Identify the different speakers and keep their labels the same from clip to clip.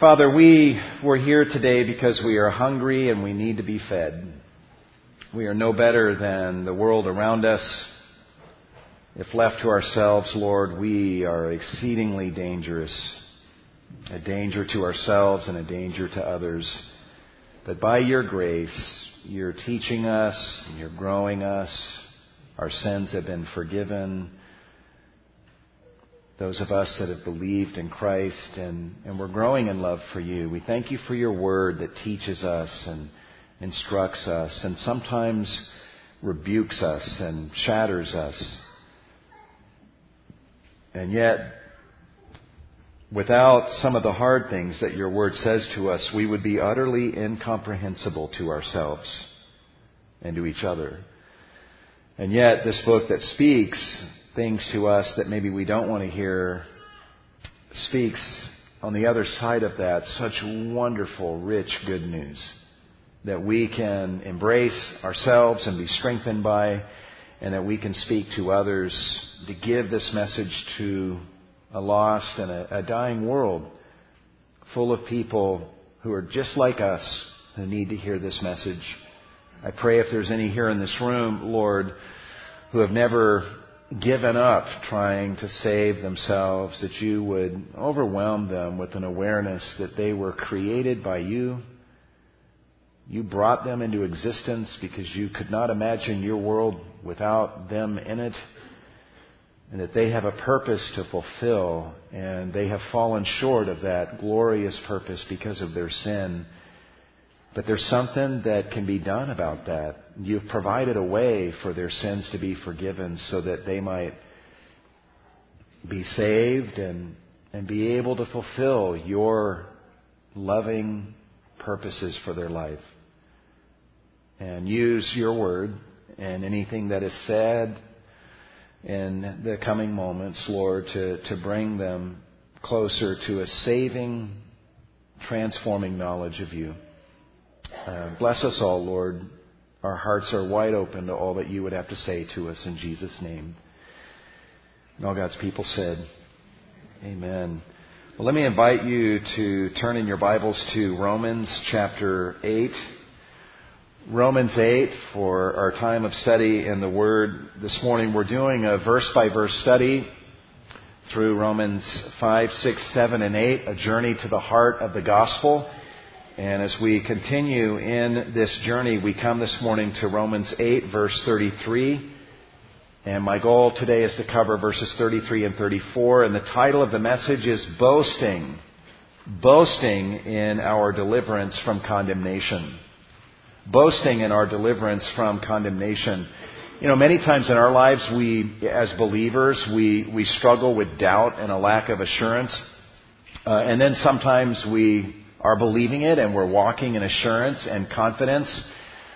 Speaker 1: Father, we were here today because we are hungry and we need to be fed. We are no better than the world around us. If left to ourselves, Lord, we are exceedingly dangerous. A danger to ourselves and a danger to others. But by your grace, you're teaching us, you're growing us. Our sins have been forgiven those of us that have believed in Christ and, and we're growing in love for you. We thank you for your word that teaches us and instructs us and sometimes rebukes us and shatters us. And yet, without some of the hard things that your word says to us, we would be utterly incomprehensible to ourselves and to each other. And yet, this book that speaks things to us that maybe we don't want to hear speaks on the other side of that such wonderful, rich good news that we can embrace ourselves and be strengthened by, and that we can speak to others to give this message to a lost and a, a dying world full of people who are just like us who need to hear this message. I pray if there's any here in this room, Lord, who have never given up trying to save themselves, that you would overwhelm them with an awareness that they were created by you. You brought them into existence because you could not imagine your world without them in it. And that they have a purpose to fulfill, and they have fallen short of that glorious purpose because of their sin. But there's something that can be done about that. You've provided a way for their sins to be forgiven so that they might be saved and, and be able to fulfill your loving purposes for their life. And use your word and anything that is said in the coming moments, Lord, to, to bring them closer to a saving, transforming knowledge of you. Uh, bless us all, Lord. Our hearts are wide open to all that you would have to say to us in Jesus' name. And all God's people said, Amen. Well, let me invite you to turn in your Bibles to Romans chapter 8. Romans 8 for our time of study in the Word. This morning we're doing a verse by verse study through Romans 5, 6, 7, and 8, a journey to the heart of the gospel. And as we continue in this journey, we come this morning to Romans 8, verse 33. And my goal today is to cover verses 33 and 34. And the title of the message is Boasting. Boasting in our deliverance from condemnation. Boasting in our deliverance from condemnation. You know, many times in our lives, we, as believers, we, we struggle with doubt and a lack of assurance. Uh, and then sometimes we are believing it and we're walking in assurance and confidence.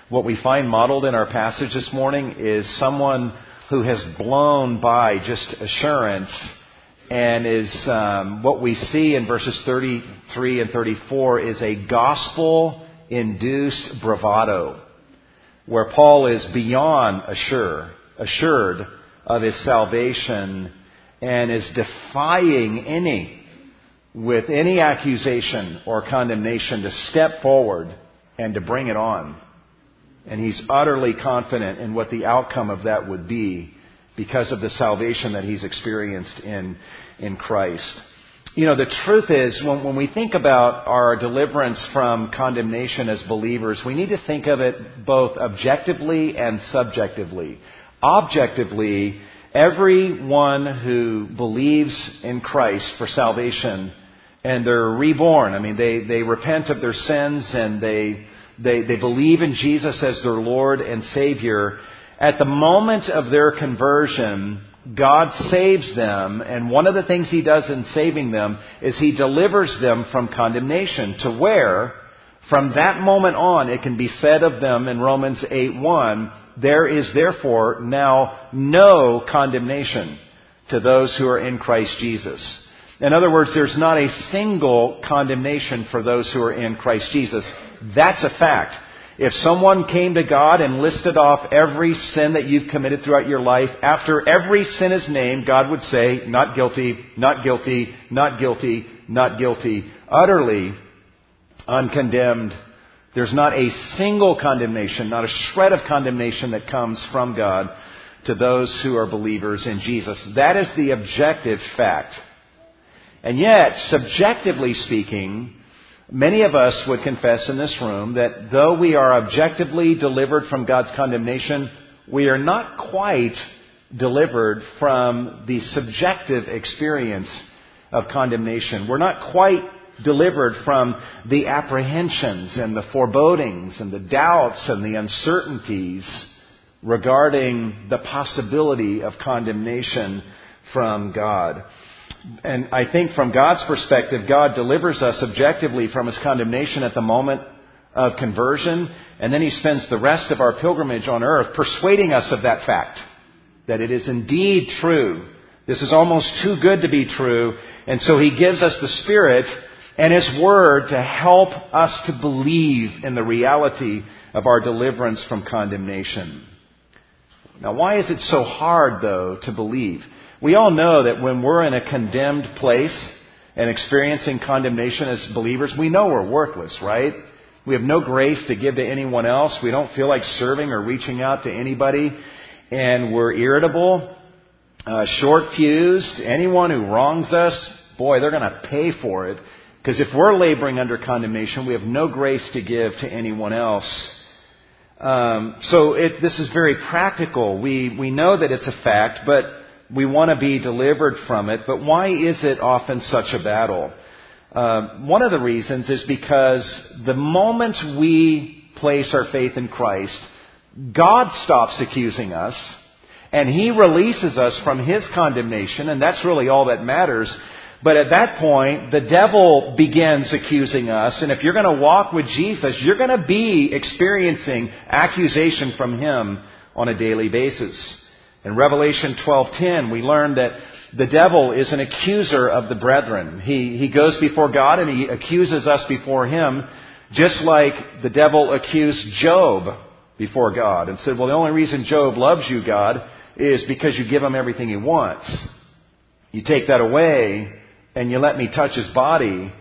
Speaker 1: What we find modeled in our passage this morning is someone who has blown by just assurance and is um, what we see in verses 33 and 34 is a gospel induced bravado where Paul is beyond assure, assured of his salvation and is defying any with any accusation or condemnation to step forward and to bring it on. And he's utterly confident in what the outcome of that would be because of the salvation that he's experienced in, in Christ. You know, the truth is, when, when we think about our deliverance from condemnation as believers, we need to think of it both objectively and subjectively. Objectively, everyone who believes in Christ for salvation and they're reborn. I mean, they, they repent of their sins and they, they, they believe in Jesus as their Lord and Savior. At the moment of their conversion, God saves them, and one of the things He does in saving them is He delivers them from condemnation to where, from that moment on, it can be said of them in Romans 8 1, there is therefore now no condemnation to those who are in Christ Jesus. In other words, there's not a single condemnation for those who are in Christ Jesus. That's a fact. If someone came to God and listed off every sin that you've committed throughout your life, after every sin is named, God would say, not guilty, not guilty, not guilty, not guilty, utterly uncondemned. There's not a single condemnation, not a shred of condemnation that comes from God to those who are believers in Jesus. That is the objective fact. And yet, subjectively speaking, many of us would confess in this room that though we are objectively delivered from God's condemnation, we are not quite delivered from the subjective experience of condemnation. We're not quite delivered from the apprehensions and the forebodings and the doubts and the uncertainties regarding the possibility of condemnation from God. And I think from God's perspective, God delivers us objectively from his condemnation at the moment of conversion, and then he spends the rest of our pilgrimage on earth persuading us of that fact that it is indeed true. This is almost too good to be true. And so he gives us the Spirit and his Word to help us to believe in the reality of our deliverance from condemnation. Now, why is it so hard, though, to believe? We all know that when we're in a condemned place and experiencing condemnation as believers, we know we're worthless, right? We have no grace to give to anyone else. We don't feel like serving or reaching out to anybody and we're irritable, uh, short fused. Anyone who wrongs us, boy, they're going to pay for it. Because if we're laboring under condemnation, we have no grace to give to anyone else. Um, so it, this is very practical. We we know that it's a fact, but we want to be delivered from it. But why is it often such a battle? Uh, one of the reasons is because the moment we place our faith in Christ, God stops accusing us and He releases us from His condemnation and that's really all that matters. But at that point, the devil begins accusing us and if you're going to walk with Jesus, you're going to be experiencing accusation from Him on a daily basis. In Revelation 12:10, we learn that the devil is an accuser of the brethren. He, he goes before God and he accuses us before him, just like the devil accused Job before God and said, well, the only reason Job loves you, God, is because you give him everything he wants. You take that away and you let me touch his body,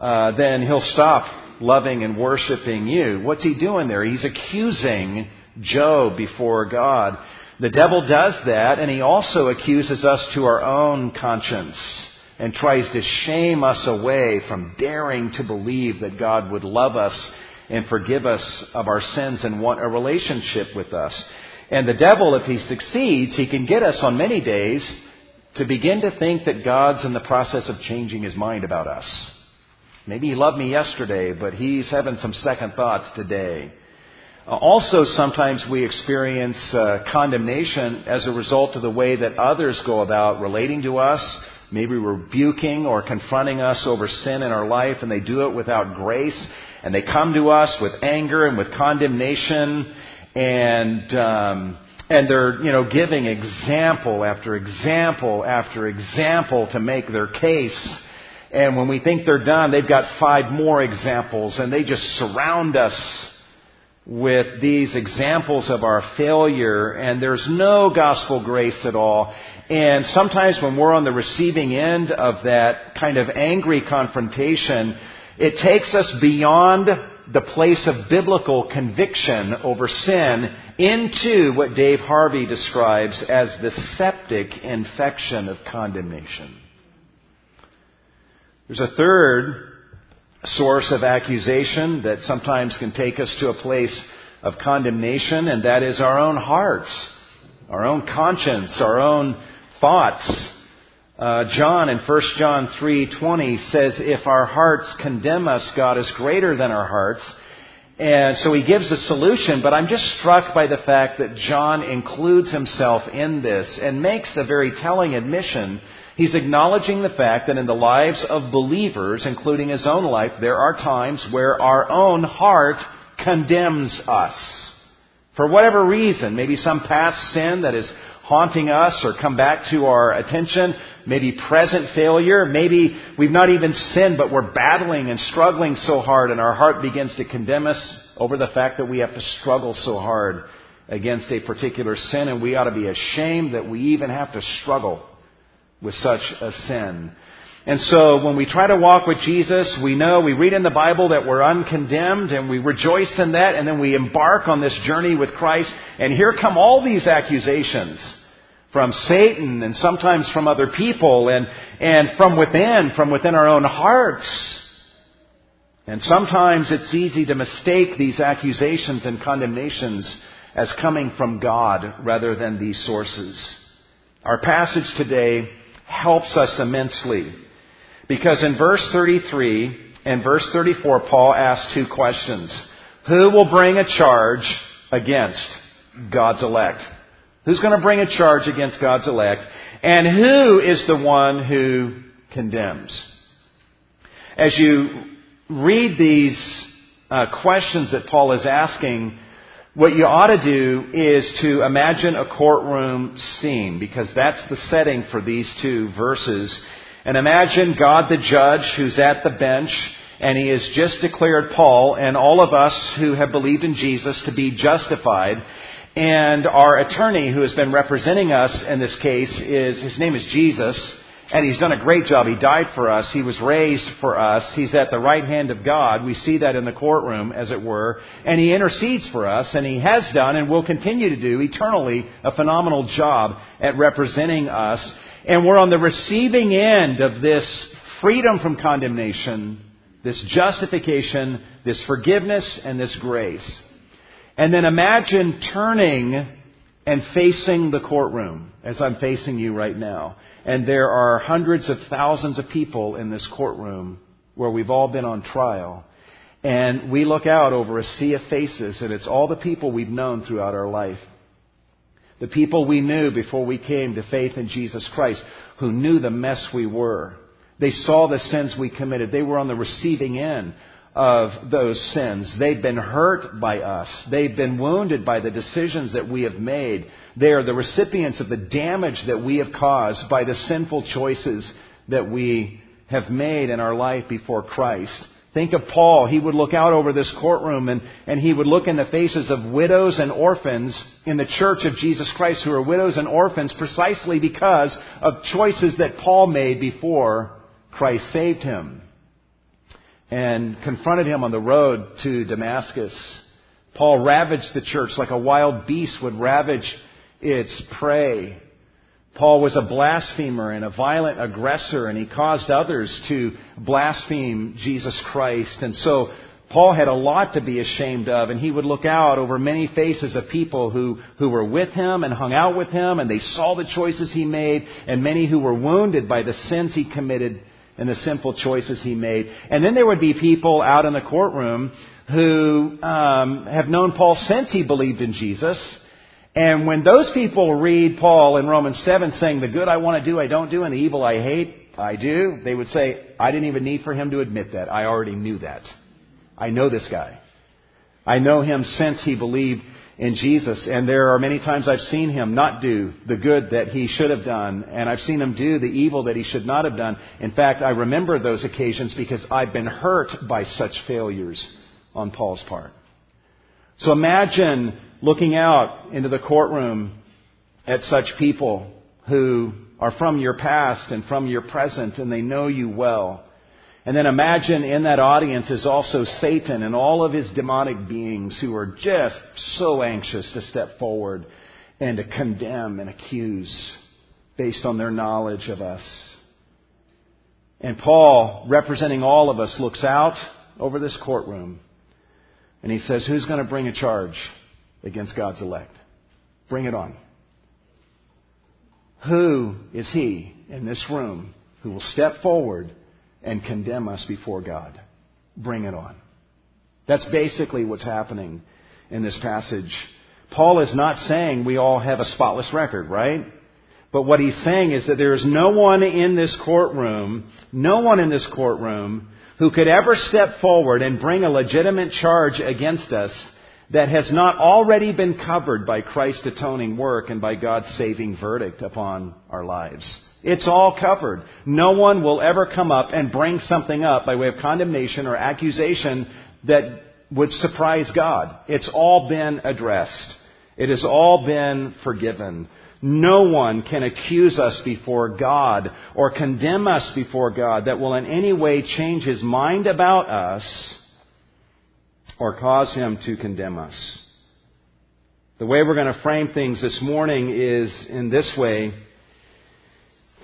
Speaker 1: uh, then he'll stop loving and worshiping you. What's he doing there? He's accusing Job before God. The devil does that, and he also accuses us to our own conscience and tries to shame us away from daring to believe that God would love us and forgive us of our sins and want a relationship with us. And the devil, if he succeeds, he can get us on many days to begin to think that God's in the process of changing his mind about us. Maybe he loved me yesterday, but he's having some second thoughts today. Also, sometimes we experience uh, condemnation as a result of the way that others go about relating to us, maybe rebuking or confronting us over sin in our life, and they do it without grace and they come to us with anger and with condemnation and um, and they're you know giving example after example after example to make their case. And when we think they're done they've got five more examples and they just surround us with these examples of our failure and there's no gospel grace at all and sometimes when we're on the receiving end of that kind of angry confrontation it takes us beyond the place of biblical conviction over sin into what Dave Harvey describes as the septic infection of condemnation. There's a third source of accusation that sometimes can take us to a place of condemnation, and that is our own hearts, our own conscience, our own thoughts. Uh, John in 1 John 3:20 says, "If our hearts condemn us, God is greater than our hearts." And so he gives a solution, but I'm just struck by the fact that John includes himself in this and makes a very telling admission. He's acknowledging the fact that in the lives of believers, including his own life, there are times where our own heart condemns us. For whatever reason, maybe some past sin that is haunting us or come back to our attention, maybe present failure, maybe we've not even sinned, but we're battling and struggling so hard and our heart begins to condemn us over the fact that we have to struggle so hard against a particular sin and we ought to be ashamed that we even have to struggle with such a sin. And so when we try to walk with Jesus, we know, we read in the Bible that we're uncondemned and we rejoice in that and then we embark on this journey with Christ and here come all these accusations from Satan and sometimes from other people and, and from within, from within our own hearts. And sometimes it's easy to mistake these accusations and condemnations as coming from God rather than these sources. Our passage today helps us immensely because in verse 33 and verse 34, Paul asks two questions. Who will bring a charge against God's elect? Who's going to bring a charge against God's elect? And who is the one who condemns? As you read these uh, questions that Paul is asking, what you ought to do is to imagine a courtroom scene because that's the setting for these two verses. And imagine God the judge who's at the bench and he has just declared Paul and all of us who have believed in Jesus to be justified. And our attorney who has been representing us in this case is, his name is Jesus. And he's done a great job. He died for us. He was raised for us. He's at the right hand of God. We see that in the courtroom, as it were. And he intercedes for us, and he has done and will continue to do eternally a phenomenal job at representing us. And we're on the receiving end of this freedom from condemnation, this justification, this forgiveness, and this grace. And then imagine turning and facing the courtroom as I'm facing you right now. And there are hundreds of thousands of people in this courtroom where we've all been on trial. And we look out over a sea of faces, and it's all the people we've known throughout our life. The people we knew before we came to faith in Jesus Christ, who knew the mess we were. They saw the sins we committed. They were on the receiving end of those sins. They've been hurt by us. They've been wounded by the decisions that we have made. They are the recipients of the damage that we have caused by the sinful choices that we have made in our life before Christ. Think of Paul. He would look out over this courtroom and, and he would look in the faces of widows and orphans in the church of Jesus Christ who are widows and orphans precisely because of choices that Paul made before Christ saved him and confronted him on the road to Damascus. Paul ravaged the church like a wild beast would ravage its prey. Paul was a blasphemer and a violent aggressor, and he caused others to blaspheme Jesus Christ. And so Paul had a lot to be ashamed of, and he would look out over many faces of people who, who were with him and hung out with him, and they saw the choices he made, and many who were wounded by the sins he committed and the simple choices he made. And then there would be people out in the courtroom who um, have known Paul since he believed in Jesus. And when those people read Paul in Romans 7 saying, the good I want to do, I don't do, and the evil I hate, I do, they would say, I didn't even need for him to admit that. I already knew that. I know this guy. I know him since he believed in Jesus. And there are many times I've seen him not do the good that he should have done, and I've seen him do the evil that he should not have done. In fact, I remember those occasions because I've been hurt by such failures on Paul's part. So imagine looking out into the courtroom at such people who are from your past and from your present, and they know you well. And then imagine in that audience is also Satan and all of his demonic beings who are just so anxious to step forward and to condemn and accuse based on their knowledge of us. And Paul, representing all of us, looks out over this courtroom and he says, Who's going to bring a charge against God's elect? Bring it on. Who is he in this room who will step forward and condemn us before God. Bring it on. That's basically what's happening in this passage. Paul is not saying we all have a spotless record, right? But what he's saying is that there is no one in this courtroom, no one in this courtroom who could ever step forward and bring a legitimate charge against us that has not already been covered by Christ's atoning work and by God's saving verdict upon our lives. It's all covered. No one will ever come up and bring something up by way of condemnation or accusation that would surprise God. It's all been addressed. It has all been forgiven.
Speaker 2: No one can accuse us before God or condemn us before God that will in any way change his mind about us or cause him to condemn us. The way we're going to frame things this morning is in this way.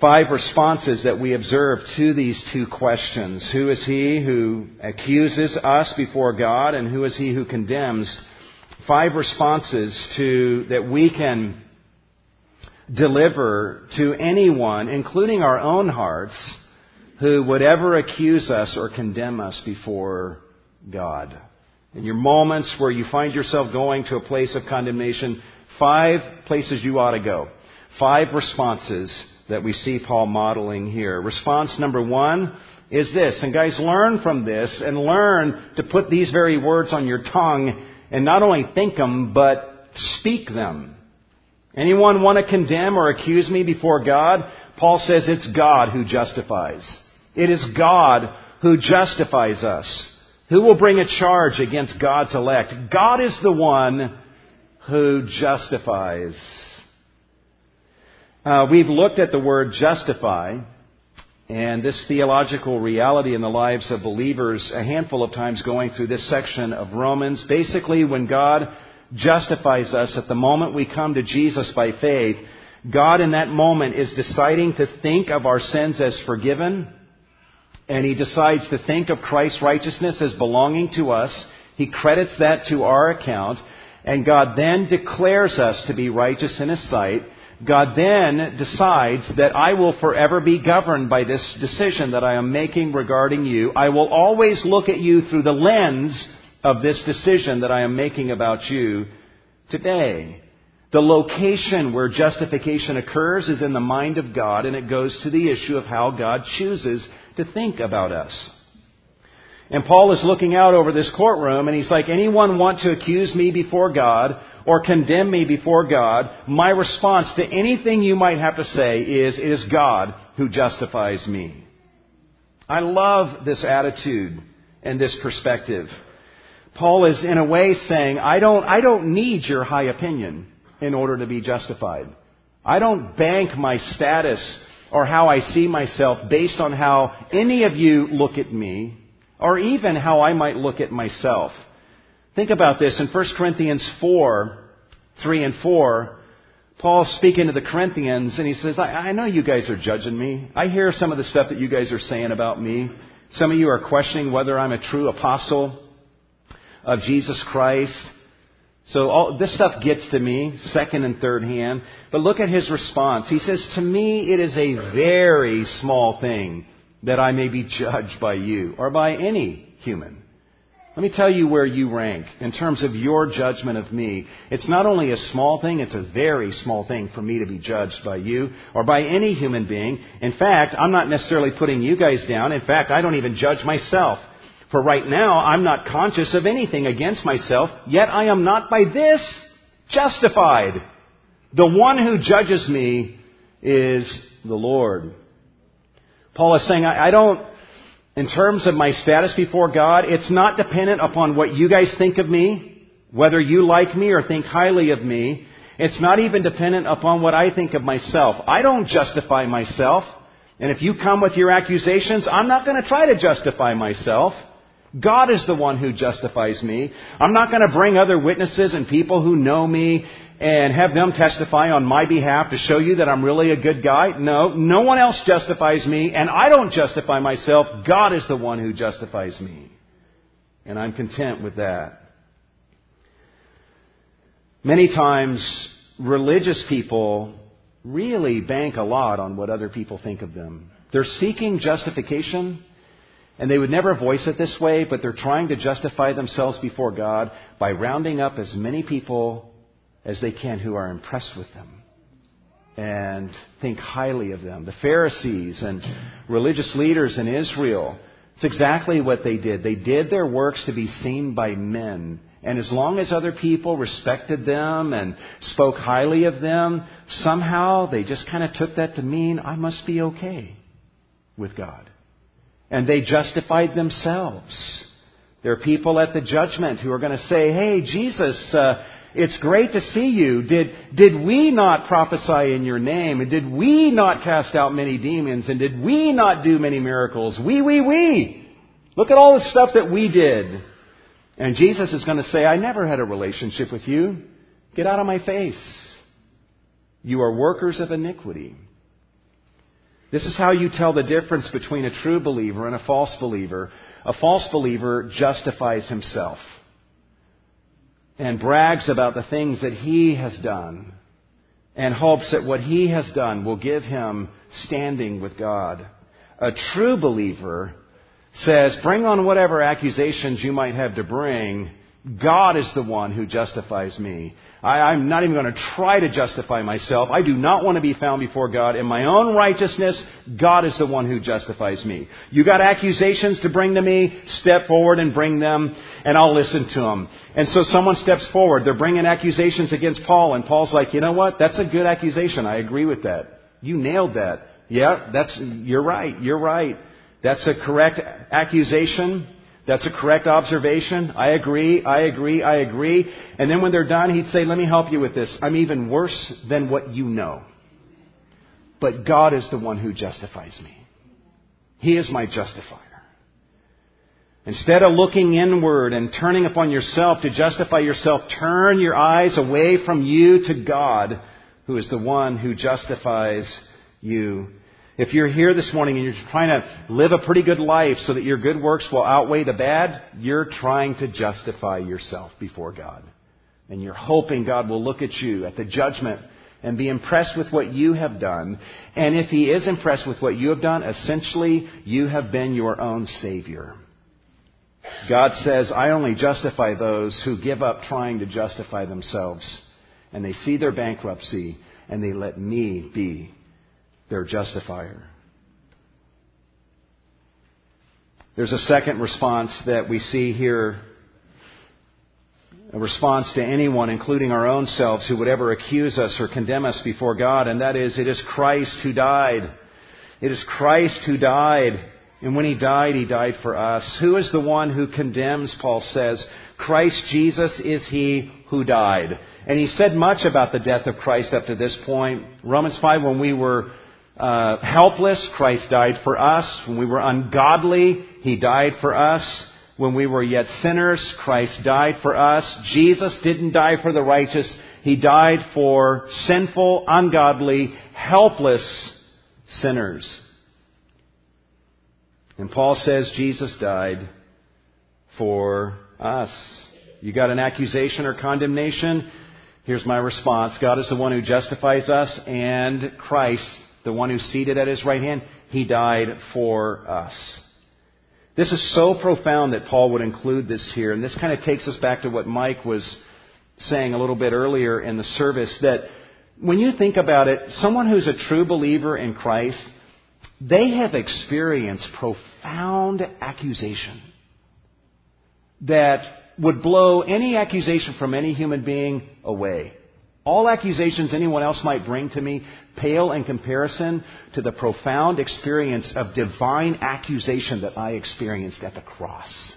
Speaker 2: Five responses that we observe to these two questions. Who is he who accuses us before God and who is he who condemns? Five responses to, that we can deliver to anyone, including our own hearts, who would ever accuse us or condemn us before God. In your moments where you find yourself going to a place of condemnation, five places you ought to go. Five responses that we see Paul modeling here. Response number one is this, and guys, learn from this and learn to put these very words on your tongue and not only think them, but speak them. Anyone want to condemn or accuse me before God? Paul says it's God who justifies. It is God who justifies us. Who will bring a charge against God's elect? God is the one who justifies. Uh, we've looked at the word justify and this theological reality in the lives of believers a handful of times going through this section of Romans. Basically, when God justifies us at the moment we come to Jesus by faith, God in that moment is deciding to think of our sins as forgiven, and He decides to think of Christ's righteousness as belonging to us. He credits that to our account, and God then declares us to be righteous in His sight. God then decides that I will forever be governed by this decision that I am making regarding you. I will always look at you through the lens of this decision that I am making about you today. The location where justification occurs is in the mind of God, and it goes to the issue of how God chooses to think about us. And Paul is looking out over this courtroom, and he's like, anyone want to accuse me before God or condemn me before God? My response to anything you might have to say is, it is God who justifies me. I love this attitude and this perspective. Paul is in a way saying, I don't, I don't need your high opinion in order to be justified. I don't bank my status or how I see myself based on how any of you look at me or even how I might look at myself. Think about this in 1 Corinthians 4, 3 and 4. Paul's speaking to the Corinthians and he says, I, I know you guys are judging me. I hear some of the stuff that you guys are saying about me. Some of you are questioning whether I'm a true apostle of Jesus Christ. So all, this stuff gets to me, second and third hand. But look at his response. He says, To me it is a very small thing that I may be judged by you or by any human. Let me tell you where you rank in terms of your judgment of me. It's not only a small thing, it's a very small thing for me to be judged by you or by any human being. In fact, I'm not necessarily putting you guys down. In fact, I don't even judge myself. For right now, I'm not conscious of anything against myself, yet I am not by this justified. The one who judges me is the Lord. Paul is saying, I, I don't, in terms of my status before God, it's not dependent upon what you guys think of me, whether you like me or think highly of me. It's not even dependent upon what I think of myself. I don't justify myself. And if you come with your accusations, I'm not going to try to justify myself. God is the one who justifies me. I'm not going to bring other witnesses and people who know me and have them testify on my behalf to show you that I'm really a good guy. No, no one else justifies me, and I don't justify myself. God is the one who justifies me. And I'm content with that. Many times, religious people really bank a lot on what other people think of them. They're seeking justification and they would never voice it this way, but they're trying to justify themselves before God by rounding up as many people as they can who are impressed with them and think highly of them. The Pharisees and religious leaders in Israel, it's exactly what they did. They did their works to be seen by men. And as long as other people respected them and spoke highly of them, somehow they just kind of took that to mean, I must be okay with God and they justified themselves. There are people at the judgment who are going to say, hey, Jesus, uh, It's great to see you. Did, did we not prophesy in your name? And did we not cast out many demons? And did we not do many miracles? We, we, we. Look at all the stuff that we did. And Jesus is going to say, I never had a relationship with you. Get out of my face. You are workers of iniquity. This is how you tell the difference between a true believer and a false believer. A false believer justifies himself and brags about the things that he has done and hopes that what he has done will give him standing with God. A true believer says, bring on whatever accusations you might have to bring God is the one who justifies me. I, am not even going to try to justify myself. I do not want to be found before God in my own righteousness. God is the one who justifies me. You got accusations to bring to me? Step forward and bring them, and I'll listen to them. And so someone steps forward. They're bringing accusations against Paul, and Paul's like, you know what? That's a good accusation. I agree with that. You nailed that. Yeah, that's, you're right. You're right. That's a correct accusation. That's a correct observation. I agree, I agree, I agree. And then when they're done, he'd say, let me help you with this. I'm even worse than what you know. But God is the one who justifies me. He is my justifier. Instead of looking inward and turning upon yourself to justify yourself, turn your eyes away from you to God, who is the one who justifies you if you're here this morning and you're trying to live a pretty good life so that your good works will outweigh the bad, you're trying to justify yourself before God. And you're hoping God will look at you at the judgment and be impressed with what you have done. And if He is impressed with what you have done, essentially, you have been your own Savior. God says, I only justify those who give up trying to justify themselves. And they see their bankruptcy and they let me be their justifier. There's a second response that we see here a response to anyone, including our own selves, who would ever accuse us or condemn us before God, and that is, it is Christ who died. It is Christ who died. And when he died, he died for us. Who is the one who condemns, Paul says? Christ Jesus is he who died. And he said much about the death of Christ up to this point. Romans 5, when we were uh, helpless, Christ died for us. When we were ungodly, He died for us. When we were yet sinners, Christ died for us. Jesus didn't die for the righteous. He died for sinful, ungodly, helpless sinners. And Paul says Jesus died for us. You got an accusation or condemnation? Here's my response. God is the one who justifies us and Christ the one who's seated at his right hand, he died for us. This is so profound that Paul would include this here, and this kind of takes us back to what Mike was saying a little bit earlier in the service that when you think about it, someone who's a true believer in Christ, they have experienced profound accusation that would blow any accusation from any human being away. All accusations anyone else might bring to me pale in comparison to the profound experience of divine accusation that I experienced at the cross.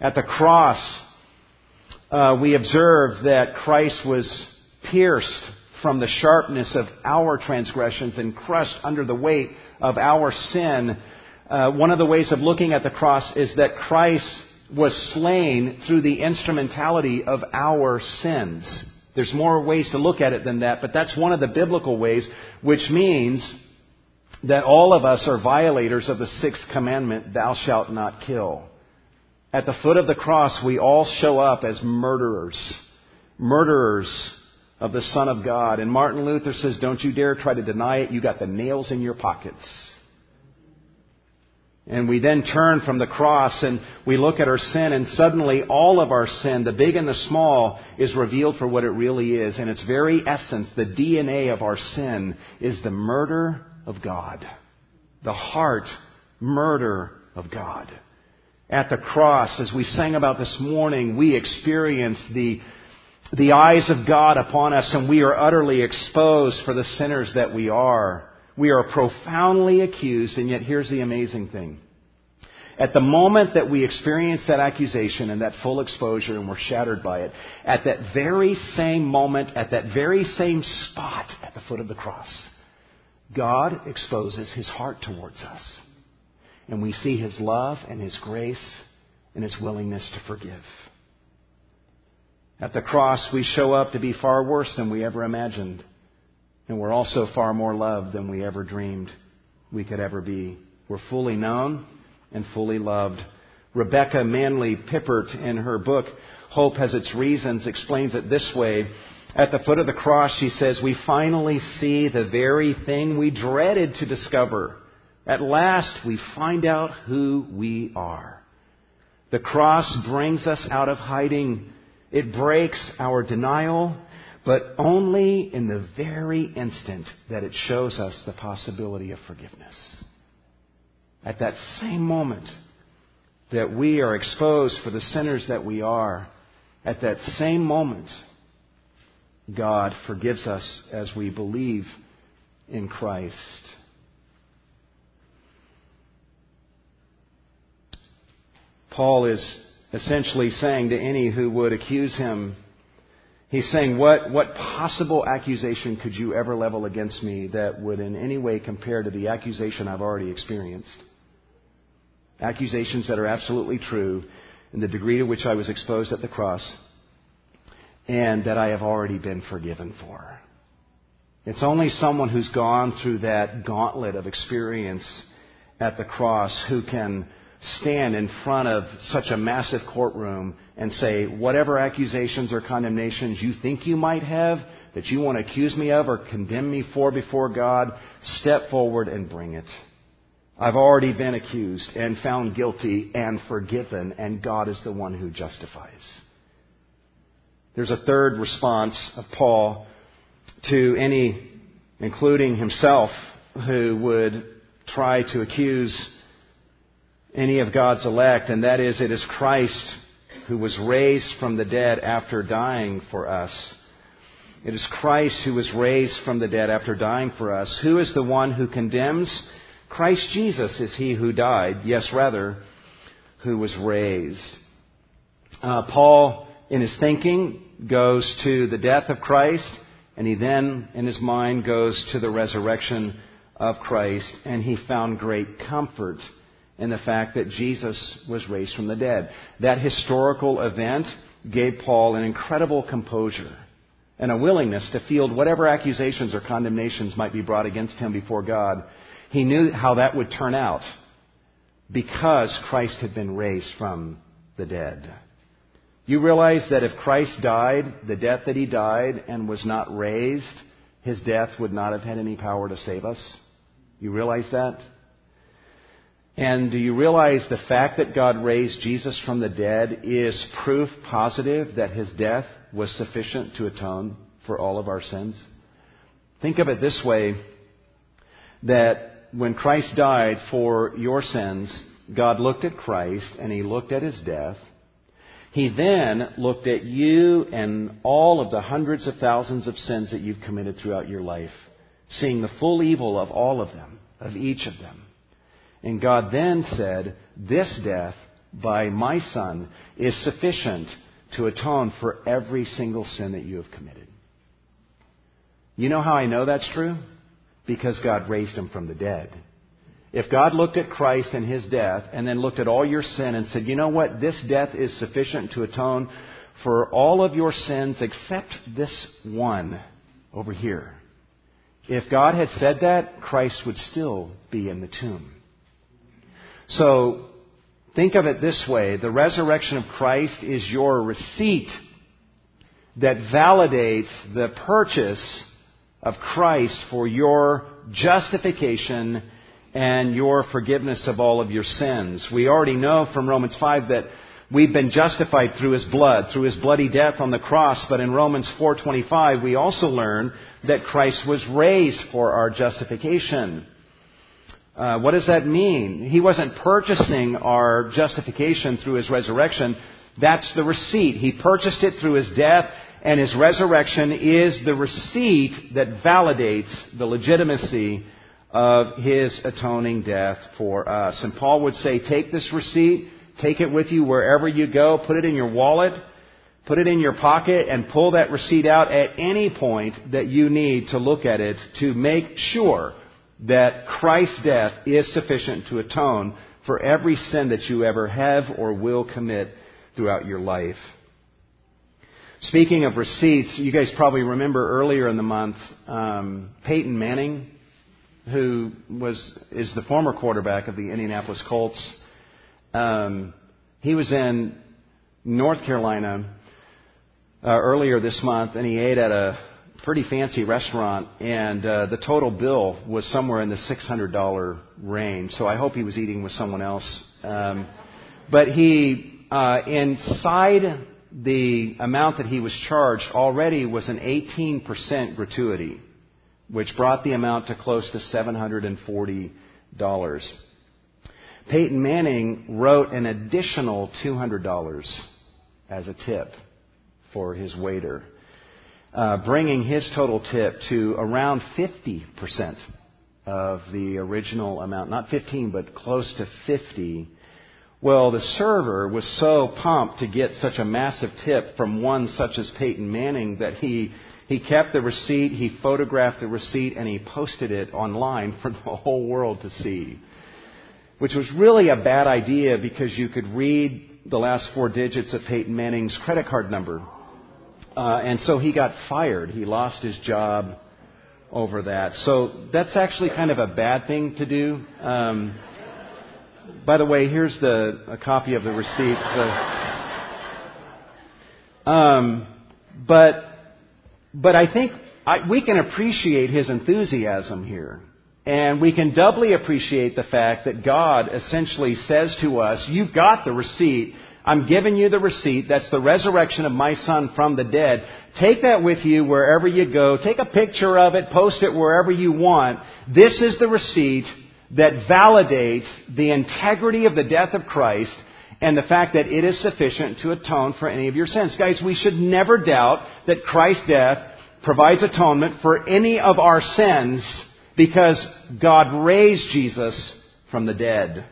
Speaker 2: At the cross, uh, we observe that Christ was pierced from the sharpness of our transgressions and crushed under the weight of our sin. Uh, one of the ways of looking at the cross is that Christ was slain through the instrumentality of our sins. There's more ways to look at it than that, but that's one of the biblical ways, which means that all of us are violators of the sixth commandment, thou shalt not kill. At the foot of the cross, we all show up as murderers. Murderers of the Son of God. And Martin Luther says, don't you dare try to deny it. You got the nails in your pockets. And we then turn from the cross and we look at our sin and suddenly all of our sin, the big and the small, is revealed for what it really is. And its very essence, the DNA of our sin, is the murder of God. The heart murder of God. At the cross, as we sang about this morning, we experience the, the eyes of God upon us and we are utterly exposed for the sinners that we are. We are profoundly accused, and yet here's the amazing thing. At the moment that we experience that accusation and that full exposure and we're shattered by it, at that very same moment, at that very same spot at the foot of the cross, God exposes his heart towards us. And we see his love and his grace and his willingness to forgive. At the cross, we show up to be far worse than we ever imagined. And we're also far more loved than we ever dreamed we could ever be. We're fully known and fully loved. Rebecca Manley Pippert, in her book, Hope Has Its Reasons, explains it this way. At the foot of the cross, she says, we finally see the very thing we dreaded to discover. At last, we find out who we are. The cross brings us out of hiding. It breaks our denial, but only in the very instant that it shows us the possibility of forgiveness. At that same moment that we are exposed for the sinners that we are, at that same moment, God forgives us as we believe in Christ. Paul is essentially saying to any who would accuse him, he's saying, what, what possible accusation could you ever level against me that would in any way compare to the accusation I've already experienced? Accusations that are absolutely true in the degree to which I was exposed at the cross and that I have already been forgiven for. It's only someone who's gone through that gauntlet of experience at the cross who can stand in front of such a massive courtroom and say, whatever accusations or condemnations you think you might have, that you want to accuse me of or condemn me for before God, step forward and bring it. I've already been accused and found guilty and forgiven, and God is the one who justifies. There's a third response of Paul to any, including himself, who would try to accuse any of God's elect, and that is, it is Christ who was raised from the dead after dying for us. It is Christ who was raised from the dead after dying for us. Who is the one who condemns? Christ Jesus is he who died, yes, rather, who was raised. Uh, Paul in his thinking goes to the death of Christ, and he then, in his mind, goes to the resurrection of Christ, and he found great comfort in the fact that Jesus was raised from the dead. That historical event gave Paul an incredible composure and a willingness to field whatever accusations or condemnations might be brought against him before God. He knew how that would turn out because Christ had been raised from the dead. You realize that if Christ died the death that he died and was not raised, his death would not have had any power to save us? You realize that? And do you realize the fact that God raised Jesus from the dead is proof positive that his death was sufficient to atone for all of our sins? Think of it this way that when Christ died for your sins, God looked at Christ and he looked at his death he then looked at you and all of the hundreds of thousands of sins that you've committed throughout your life, seeing the full evil of all of them, of each of them. And God then said, This death by my Son is sufficient to atone for every single sin that you have committed. You know how I know that's true? Because God raised him from the dead. If God looked at Christ and his death and then looked at all your sin and said, you know what, this death is sufficient to atone for all of your sins except this one over here. If God had said that, Christ would still be in the tomb. So, think of it this way. The resurrection of Christ is your receipt that validates the purchase of Christ for your justification and your forgiveness of all of your sins. We already know from Romans 5 that we've been justified through his blood, through his bloody death on the cross, but in Romans 4:25 we also learn that Christ was raised for our justification. Uh, what does that mean? He wasn't purchasing our justification through his resurrection. That's the receipt. He purchased it through his death, and his resurrection is the receipt that validates the legitimacy of his atoning death for us. And Paul would say, take this receipt, take it with you wherever you go, put it in your wallet, put it in your pocket, and pull that receipt out at any point that you need to look at it to make sure that Christ's death is sufficient to atone for every sin that you ever have or will commit throughout your life. Speaking of receipts, you guys probably remember earlier in the month, um, Peyton Manning who was is the former quarterback of the Indianapolis Colts. Um, he was in North Carolina uh, earlier this month, and he ate at a pretty fancy restaurant, and uh, the total bill was somewhere in the six hundred dollar range. So I hope he was eating with someone else. Um, but he uh, inside the amount that he was charged already was an 18% gratuity which brought the amount to close to $740. Peyton Manning wrote an additional $200 as a tip for his waiter, uh, bringing his total tip to around 50% of the original amount. Not 15, but close to 50. Well, the server was so pumped to get such a massive tip from one such as Peyton Manning that he he kept the receipt, he photographed the receipt, and he posted it online for the whole world to see. Which was really a bad idea because you could read the last four digits of Peyton Manning's credit card number. Uh, and so he got fired. He lost his job over that. So that's actually kind of a bad thing to do. Um, by the way, here's the a copy of the receipt. um, but but I think I, we can appreciate his enthusiasm here. And we can doubly appreciate the fact that God essentially says to us, You've got the receipt. I'm giving you the receipt. That's the resurrection of my son from the dead. Take that with you wherever you go. Take a picture of it. Post it wherever you want. This is the receipt that validates the integrity of the death of Christ and the fact that it is sufficient to atone for any of your sins. Guys, we should never doubt that Christ's death provides atonement for any of our sins because God raised Jesus from the dead.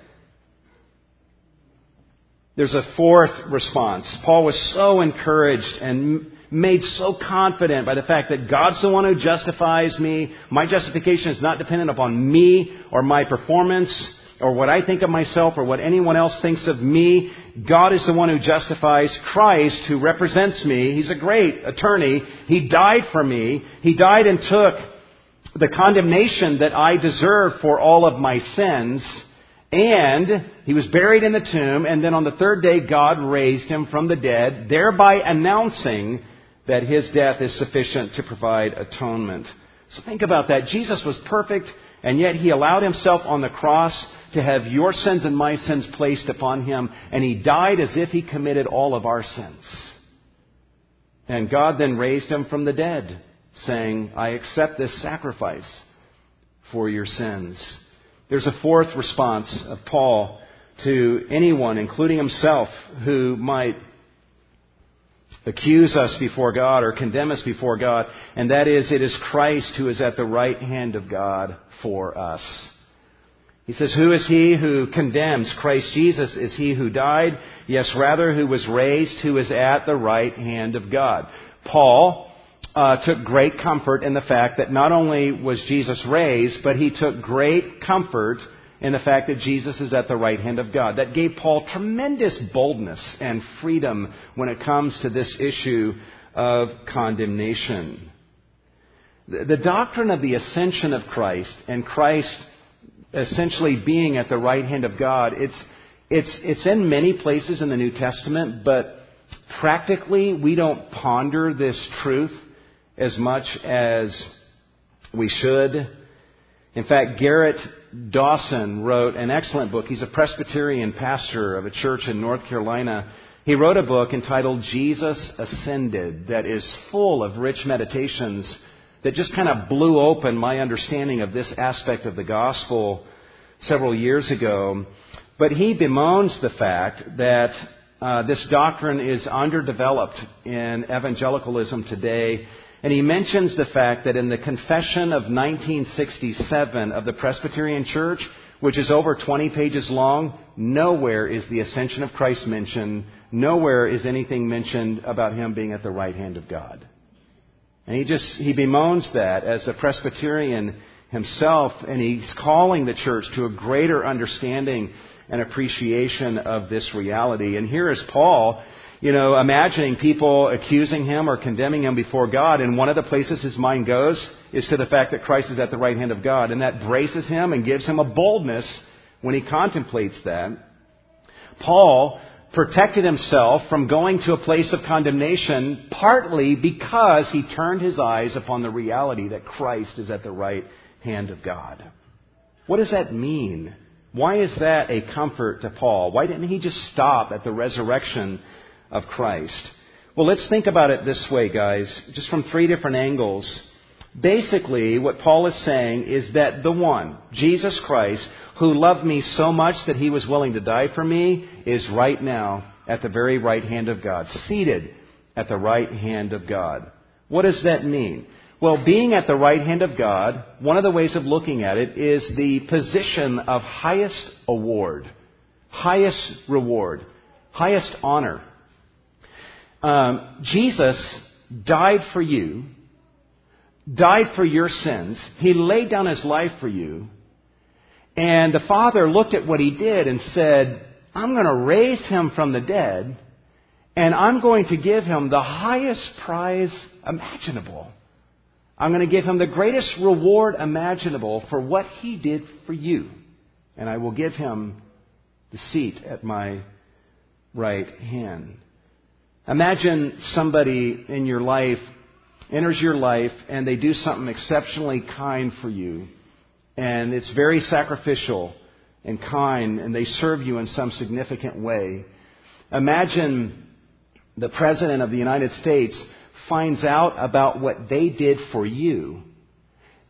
Speaker 2: There's a fourth response. Paul was so encouraged and made so confident by the fact that God's the one who justifies me. My justification is not dependent upon me or my performance or what I think of myself or what anyone else thinks of me. God is the one who justifies Christ who represents me. He's a great attorney. He died for me. He died and took the condemnation that I deserve for all of my sins. And he was buried in the tomb, and then on the third day, God raised him from the dead, thereby announcing that his death is sufficient to provide atonement. So think about that. Jesus was perfect, and yet he allowed himself on the cross to have your sins and my sins placed upon him, and he died as if he committed all of our sins. And God then raised him from the dead, saying, I accept this sacrifice for your sins. There's a fourth response of Paul to anyone, including himself, who might accuse us before God or condemn us before God, and that is, it is Christ who is at the right hand of God for us. He says, Who is he who condemns? Christ Jesus is he who died, yes, rather, who was raised, who is at the right hand of God. Paul uh, took great comfort in the fact that not only was Jesus raised, but he took great comfort in the fact that Jesus is at the right hand of God. That gave Paul tremendous boldness and freedom when it comes to this issue of condemnation. The doctrine of the ascension of Christ and Christ essentially being at the right hand of God, it's, it's, it's in many places in the New Testament, but practically we don't ponder this truth as much as we should. In fact, Gerrit Dawson wrote an excellent book. He's a Presbyterian pastor of a church in North Carolina. He wrote a book entitled Jesus Ascended that is full of rich meditations that just kind of blew open my understanding of this aspect of the gospel several years ago. But he bemoans the fact that uh, this doctrine is underdeveloped in evangelicalism today, And he mentions the fact that in the Confession of 1967 of the Presbyterian Church, which is over 20 pages long, nowhere is the ascension of Christ mentioned. Nowhere is anything mentioned about him being at the right hand of God. And he just, he bemoans that as a Presbyterian himself, and he's calling the church to a greater understanding and appreciation of this reality. And here is Paul you know, imagining people accusing him or condemning him before God, and one of the places his mind goes is to the fact that Christ is at the right hand of God, and that braces him and gives him a boldness when he contemplates that. Paul protected himself from going to a place of condemnation partly because he turned his eyes upon the reality that Christ is at the right hand of God. What does that mean? Why is that a comfort to Paul? Why didn't he just stop at the resurrection of Christ. Well, let's think about it this way, guys, just from three different angles. Basically, what Paul is saying is that the one, Jesus Christ, who loved me so much that he was willing to die for me, is right now at the very right hand of God, seated at the right hand of God. What does that mean? Well, being at the right hand of God, one of the ways of looking at it is the position of highest award, highest reward, highest honor. Um, Jesus died for you, died for your sins. He laid down his life for you. And the Father looked at what he did and said, I'm going to raise him from the dead, and I'm going to give him the highest prize imaginable. I'm going to give him the greatest reward imaginable for what he did for you. And I will give him the seat at my right hand. Imagine somebody in your life enters your life and they do something exceptionally kind for you. And it's very sacrificial and kind and they serve you in some significant way. Imagine the President of the United States finds out about what they did for you.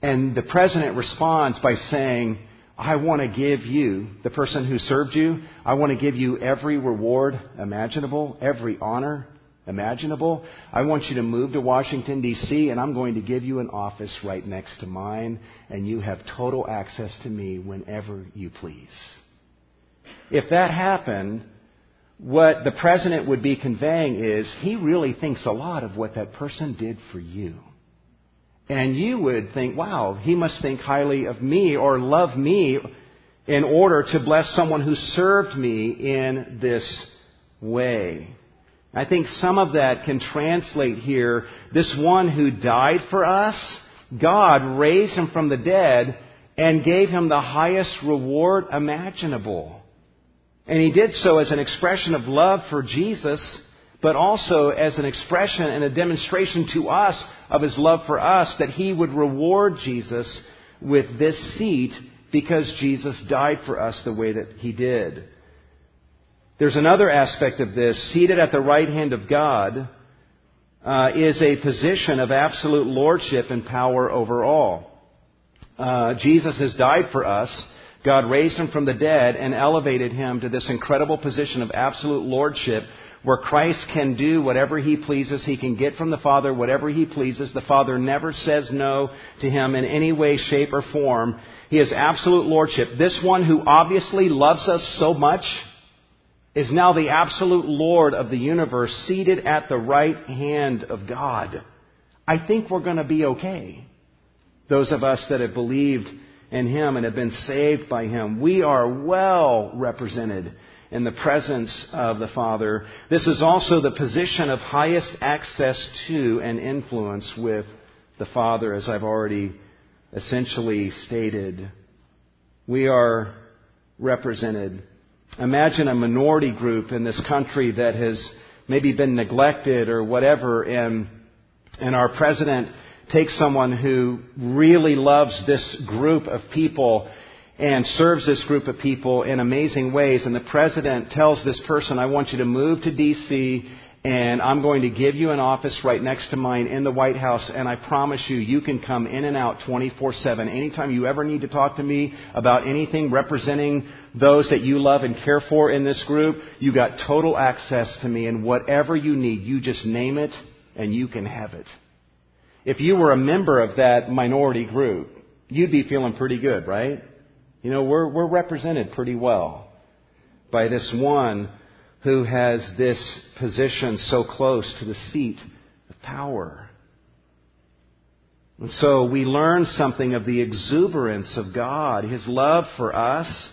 Speaker 2: And the President responds by saying, I want to give you, the person who served you, I want to give you every reward imaginable, every honor imaginable. I want you to move to Washington, D.C., and I'm going to give you an office right next to mine, and you have total access to me whenever you please. If that happened, what the president would be conveying is he really thinks a lot of what that person did for you. And you would think, wow, he must think highly of me or love me in order to bless someone who served me in this way. I think some of that can translate here. This one who died for us, God raised him from the dead and gave him the highest reward imaginable. And he did so as an expression of love for Jesus but also as an expression and a demonstration to us of his love for us that he would reward Jesus with this seat because Jesus died for us the way that he did. There's another aspect of this. Seated at the right hand of God uh, is a position of absolute lordship and power over all. Uh, Jesus has died for us. God raised him from the dead and elevated him to this incredible position of absolute lordship where Christ can do whatever he pleases. He can get from the Father whatever he pleases. The Father never says no to him in any way, shape, or form. He has absolute lordship. This one who obviously loves us so much is now the absolute Lord of the universe, seated at the right hand of God. I think we're going to be okay. Those of us that have believed in Him and have been saved by Him, we are well represented in the presence of the Father. This is also the position of highest access to and influence with the Father, as I've already essentially stated. We are represented. Imagine a minority group in this country that has maybe been neglected or whatever, and, and our president takes someone who really loves this group of people and serves this group of people in amazing ways. And the president tells this person, I want you to move to D.C. and I'm going to give you an office right next to mine in the White House. And I promise you, you can come in and out 24-7. Anytime you ever need to talk to me about anything representing those that you love and care for in this group, you got total access to me. And whatever you need, you just name it and you can have it. if you were a member of that minority group, you'd be feeling pretty good, right? You know, we're, we're represented pretty well by this one who has this position so close to the seat of power. And so we learn something of the exuberance of God, His love for us,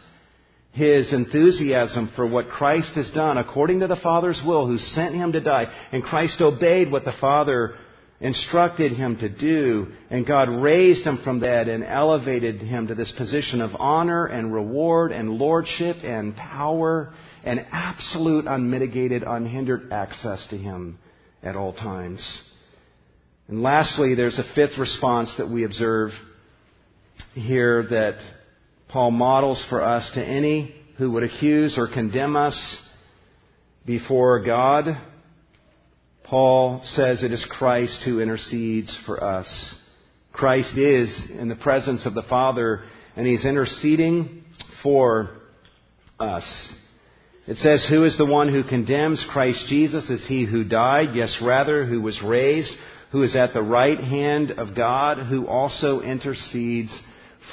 Speaker 2: His enthusiasm for what Christ has done according to the Father's will, who sent Him to die. And Christ obeyed what the Father instructed Him to do. And God raised Him from that and elevated Him to this position of honor and reward and lordship and power and absolute, unmitigated, unhindered access to Him at all times. And lastly, there's a fifth response that we observe here that Paul models for us to any who would accuse or condemn us before God. Paul says it is Christ who intercedes for us. Christ is in the presence of the Father and he's interceding for us. It says, Who is the one who condemns Christ Jesus? Is he who died? Yes, rather, who was raised, who is at the right hand of God, who also intercedes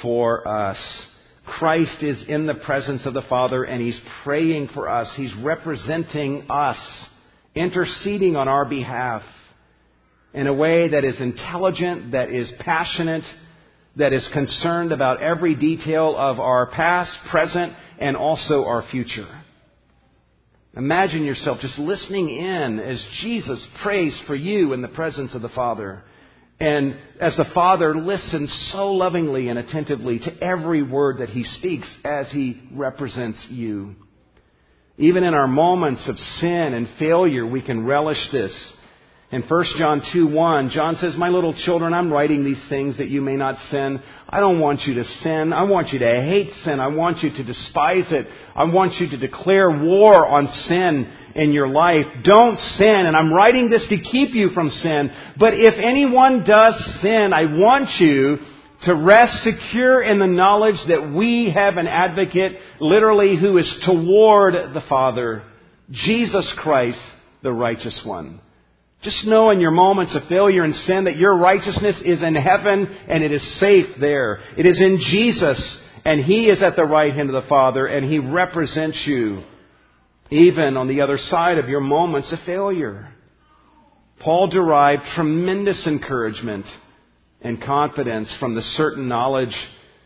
Speaker 2: for us. Christ is in the presence of the Father and He's praying for us. He's representing us, interceding on our behalf in a way that is intelligent, that is passionate, that is concerned about every detail of our past, present, and also our future. Imagine yourself just listening in as Jesus prays for you in the presence of the Father. And as the Father listens so lovingly and attentively to every word that He speaks as He represents you. Even in our moments of sin and failure, we can relish this in 1 John 2 1, John says, My little children, I'm writing these things that you may not sin. I don't want you to sin. I want you to hate sin. I want you to despise it. I want you to declare war on sin in your life. Don't sin. And I'm writing this to keep you from sin. But if anyone does sin, I want you to rest secure in the knowledge that we have an advocate, literally, who is toward the Father, Jesus Christ, the righteous one. Just know in your moments of failure and sin that your righteousness is in heaven and it is safe there. It is in Jesus and He is at the right hand of the Father and He represents you even on the other side of your moments of failure. Paul derived tremendous encouragement and confidence from the certain knowledge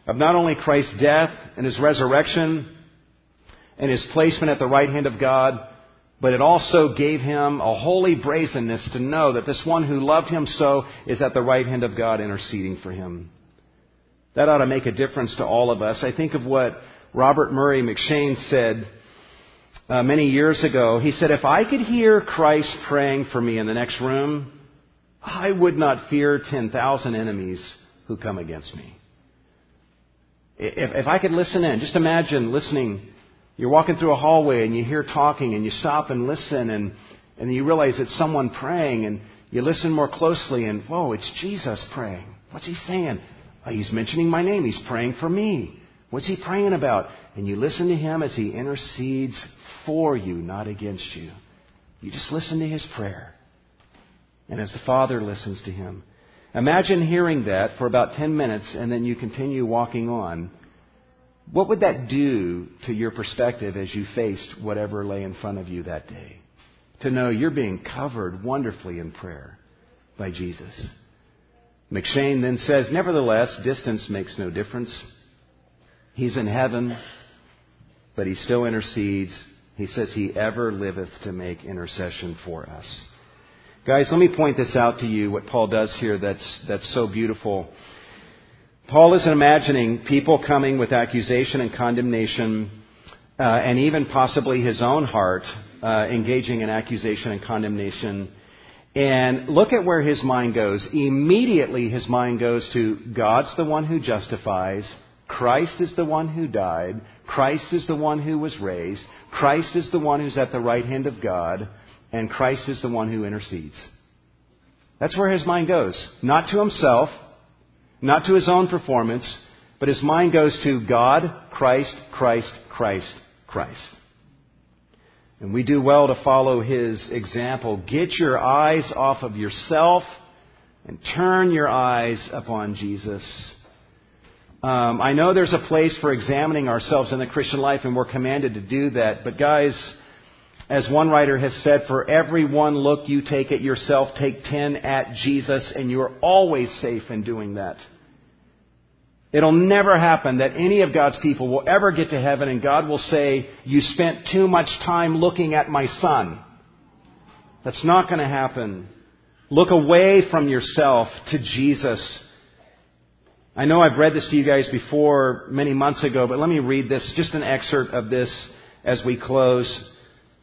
Speaker 2: of not only Christ's death and His resurrection and His placement at the right hand of God, but it also gave him a holy brazenness to know that this one who loved him so is at the right hand of God interceding for him. That ought to make a difference to all of us. I think of what Robert Murray M'Cheyne said uh, many years ago. He said, If I could hear Christ praying for me in the next room, I would not fear 10,000 enemies who come against me. If, if I could listen in, just imagine listening you're walking through a hallway and you hear talking and you stop and listen and, and you realize it's someone praying and you listen more closely and, whoa, it's Jesus praying. What's he saying? Oh, he's mentioning my name. He's praying for me. What's he praying about? And you listen to him as he intercedes for you, not against you. You just listen to his prayer. And as the Father listens to him. Imagine hearing that for about 10 minutes and then you continue walking on what would that do to your perspective as you faced whatever lay in front of you that day? To know you're being covered wonderfully in prayer by Jesus. M'Cheyne then says, Nevertheless, distance makes no difference. He's in heaven, but he still intercedes. He says he ever liveth to make intercession for us. Guys, let me point this out to you, what Paul does here that's, that's so beautiful. Paul isn't imagining people coming with accusation and condemnation, uh, and even possibly his own heart uh, engaging in accusation and condemnation. And look at where his mind goes. Immediately, his mind goes to God's the one who justifies. Christ is the one who died. Christ is the one who was raised. Christ is the one who's at the right hand of God. And Christ is the one who intercedes. That's where his mind goes. Not to himself, not to his own performance, but his mind goes to God, Christ, Christ, Christ, Christ. And we do well to follow his example. Get your eyes off of yourself and turn your eyes upon Jesus. Um, I know there's a place for examining ourselves in the Christian life, and we're commanded to do that. But guys, as one writer has said, for every one look you take at yourself, take ten at Jesus, and you're always safe in doing that. It'll never happen that any of God's people will ever get to heaven and God will say, You spent too much time looking at my son. That's not going to happen. Look away from yourself to Jesus. I know I've read this to you guys before many months ago, but let me read this, just an excerpt of this as we close.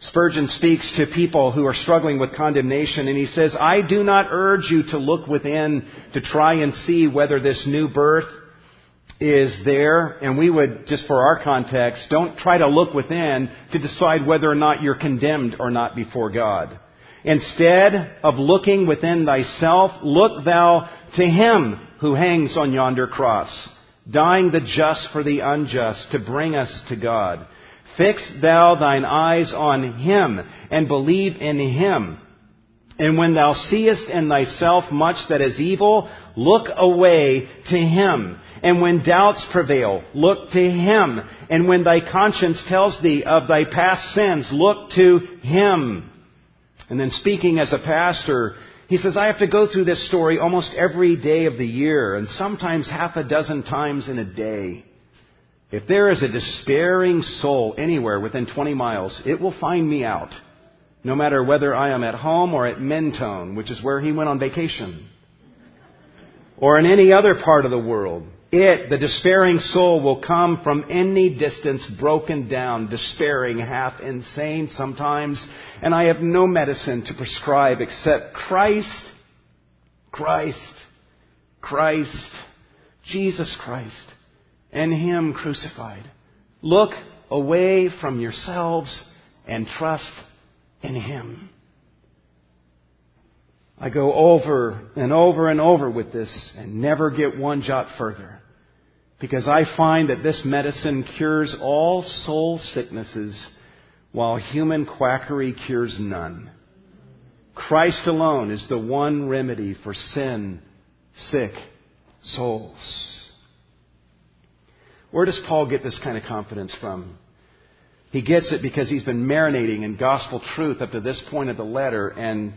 Speaker 2: Spurgeon speaks to people who are struggling with condemnation and he says, I do not urge you to look within to try and see whether this new birth is there, and we would, just for our context, don't try to look within to decide whether or not you're condemned or not before God. Instead of looking within thyself, look thou to him who hangs on yonder cross, dying the just for the unjust to bring us to God. Fix thou thine eyes on him and believe in him. And when thou seest in thyself much that is evil, look away to him. And when doubts prevail, look to him. And when thy conscience tells thee of thy past sins, look to him. And then speaking as a pastor, he says, I have to go through this story almost every day of the year, and sometimes half a dozen times in a day. If there is a despairing soul anywhere within 20 miles, it will find me out, no matter whether I am at home or at Mentone, which is where he went on vacation, or in any other part of the world. It, the despairing soul, will come from any distance, broken down, despairing, half insane sometimes, and I have no medicine to prescribe except Christ, Christ, Christ, Jesus Christ, and Him crucified. Look away from yourselves and trust in Him. I go over and over and over with this and never get one jot further. Because I find that this medicine cures all soul sicknesses while human quackery cures none. Christ alone is the one remedy for sin, sick souls. Where does Paul get this kind of confidence from? He gets it because he's been marinating in gospel truth up to this point of the letter, and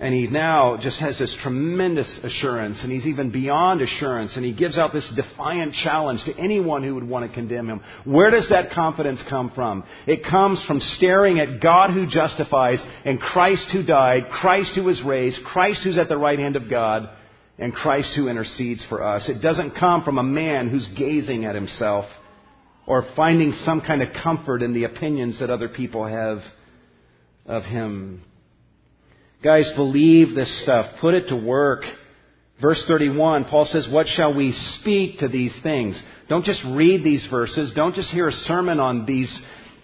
Speaker 2: and he now just has this tremendous assurance, and he's even beyond assurance, and he gives out this defiant challenge to anyone who would want to condemn him. Where does that confidence come from? It comes from staring at God who justifies, and Christ who died, Christ who was raised, Christ who's at the right hand of God, and Christ who intercedes for us. It doesn't come from a man who's gazing at himself or finding some kind of comfort in the opinions that other people have of him. Guys, believe this stuff. Put it to work. Verse 31, Paul says, What shall we speak to these things? Don't just read these verses. Don't just hear a sermon on these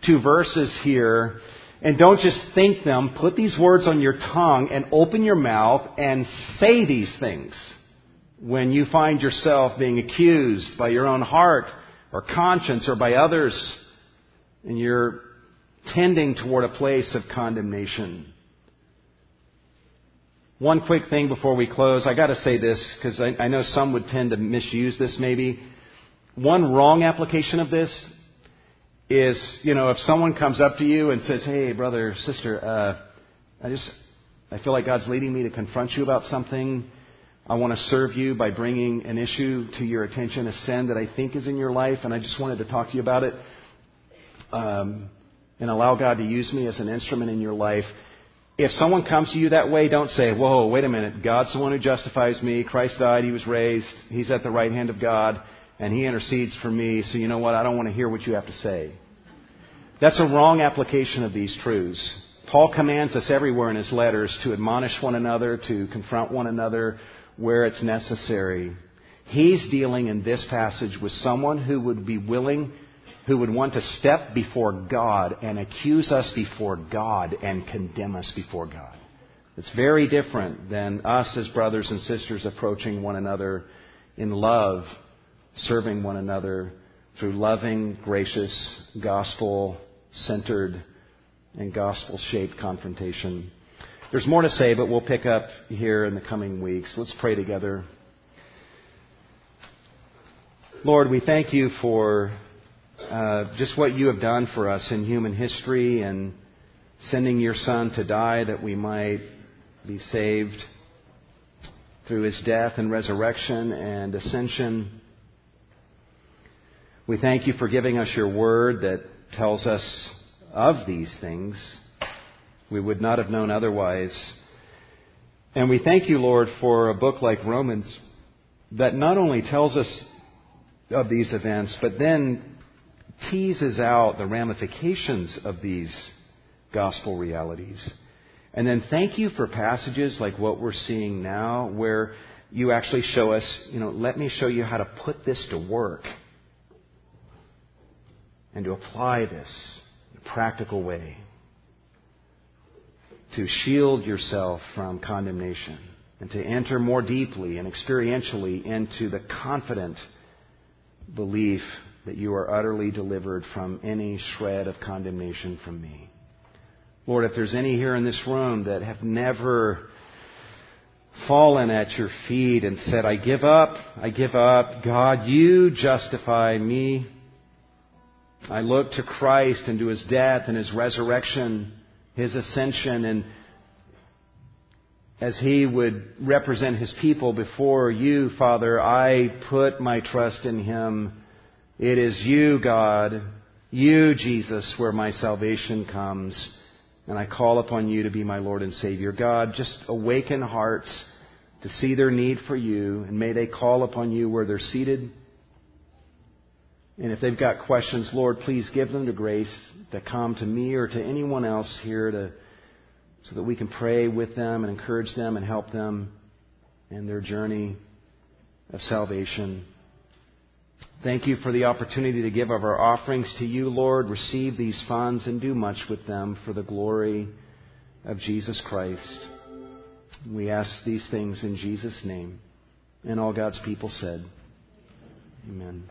Speaker 2: two verses here. And don't just think them. Put these words on your tongue and open your mouth and say these things when you find yourself being accused by your own heart or conscience or by others and you're tending toward a place of condemnation. One quick thing before we close. I gotta say this, because I, I know some would tend to misuse this maybe. One wrong application of this is, you know, if someone comes up to you and says, hey, brother, sister, uh, I just, I feel like God's leading me to confront you about something. I want to serve you by bringing an issue to your attention, a sin that I think is in your life, and I just wanted to talk to you about it. Um, and allow God to use me as an instrument in your life if someone comes to you that way, don't say, whoa, wait a minute. God's the one who justifies me. Christ died. He was raised. He's at the right hand of God. And He intercedes for me. So you know what? I don't want to hear what you have to say. That's a wrong application of these truths. Paul commands us everywhere in his letters to admonish one another, to confront one another where it's necessary. He's dealing in this passage with someone who would be willing who would want to step before God and accuse us before God and condemn us before God. It's very different than us as brothers and sisters approaching one another in love, serving one another through loving, gracious, gospel centered, and gospel shaped confrontation. There's more to say, but we'll pick up here in the coming weeks. Let's pray together. Lord, we thank you for uh, just what you have done for us in human history and sending your Son to die that we might be saved through his death and resurrection and ascension. We thank you for giving us your word that tells us of these things. We would not have known otherwise. And we thank you, Lord, for a book like Romans that not only tells us of these events, but then teases out the ramifications of these gospel realities. And then thank you for passages like what we're seeing now, where you actually show us, you know, let me show you how to put this to work and to apply this in a practical way to shield yourself from condemnation and to enter more deeply and experientially into the confident belief that you are utterly delivered from any shred of condemnation from me. Lord, if there's any here in this room that have never fallen at your feet and said, I give up, I give up, God, you justify me. I look to Christ and to his death and his resurrection, his ascension, and as he would represent his people before you, Father, I put my trust in him. It is you, God, you, Jesus, where my salvation comes and I call upon you to be my Lord and Savior. God, just awaken hearts to see their need for you, and may they call upon you where they're seated. And if they've got questions, Lord, please give them the grace to come to me or to anyone else here to, so that we can pray with them and encourage them and help them in their journey of salvation. Thank you for the opportunity to give of our offerings to you, Lord. Receive these funds and do much with them for the glory of Jesus Christ. We ask these things in Jesus' name. And all God's people said, Amen.